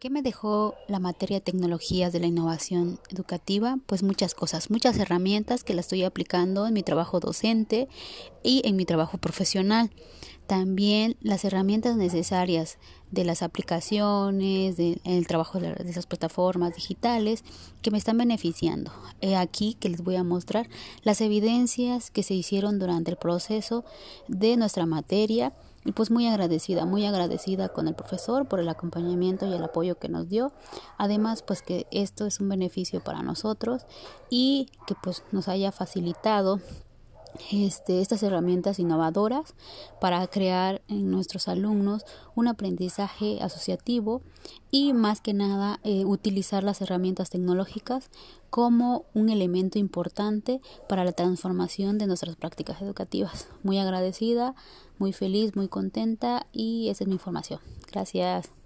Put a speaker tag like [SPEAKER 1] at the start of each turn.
[SPEAKER 1] ¿Qué me dejó la materia de tecnologías de la innovación educativa? Pues muchas cosas, muchas herramientas que las estoy aplicando en mi trabajo docente y en mi trabajo profesional. También las herramientas necesarias de las aplicaciones, del el trabajo de, de esas plataformas digitales que me están beneficiando. He aquí que les voy a mostrar las evidencias que se hicieron durante el proceso de nuestra materia y pues muy agradecida, muy agradecida con el profesor por el acompañamiento y el apoyo que nos dio. Además, pues que esto es un beneficio para nosotros y que pues nos haya facilitado este, estas herramientas innovadoras para crear en nuestros alumnos un aprendizaje asociativo y más que nada eh, utilizar las herramientas tecnológicas como un elemento importante para la transformación de nuestras prácticas educativas. Muy agradecida, muy feliz, muy contenta y esa es mi información. Gracias.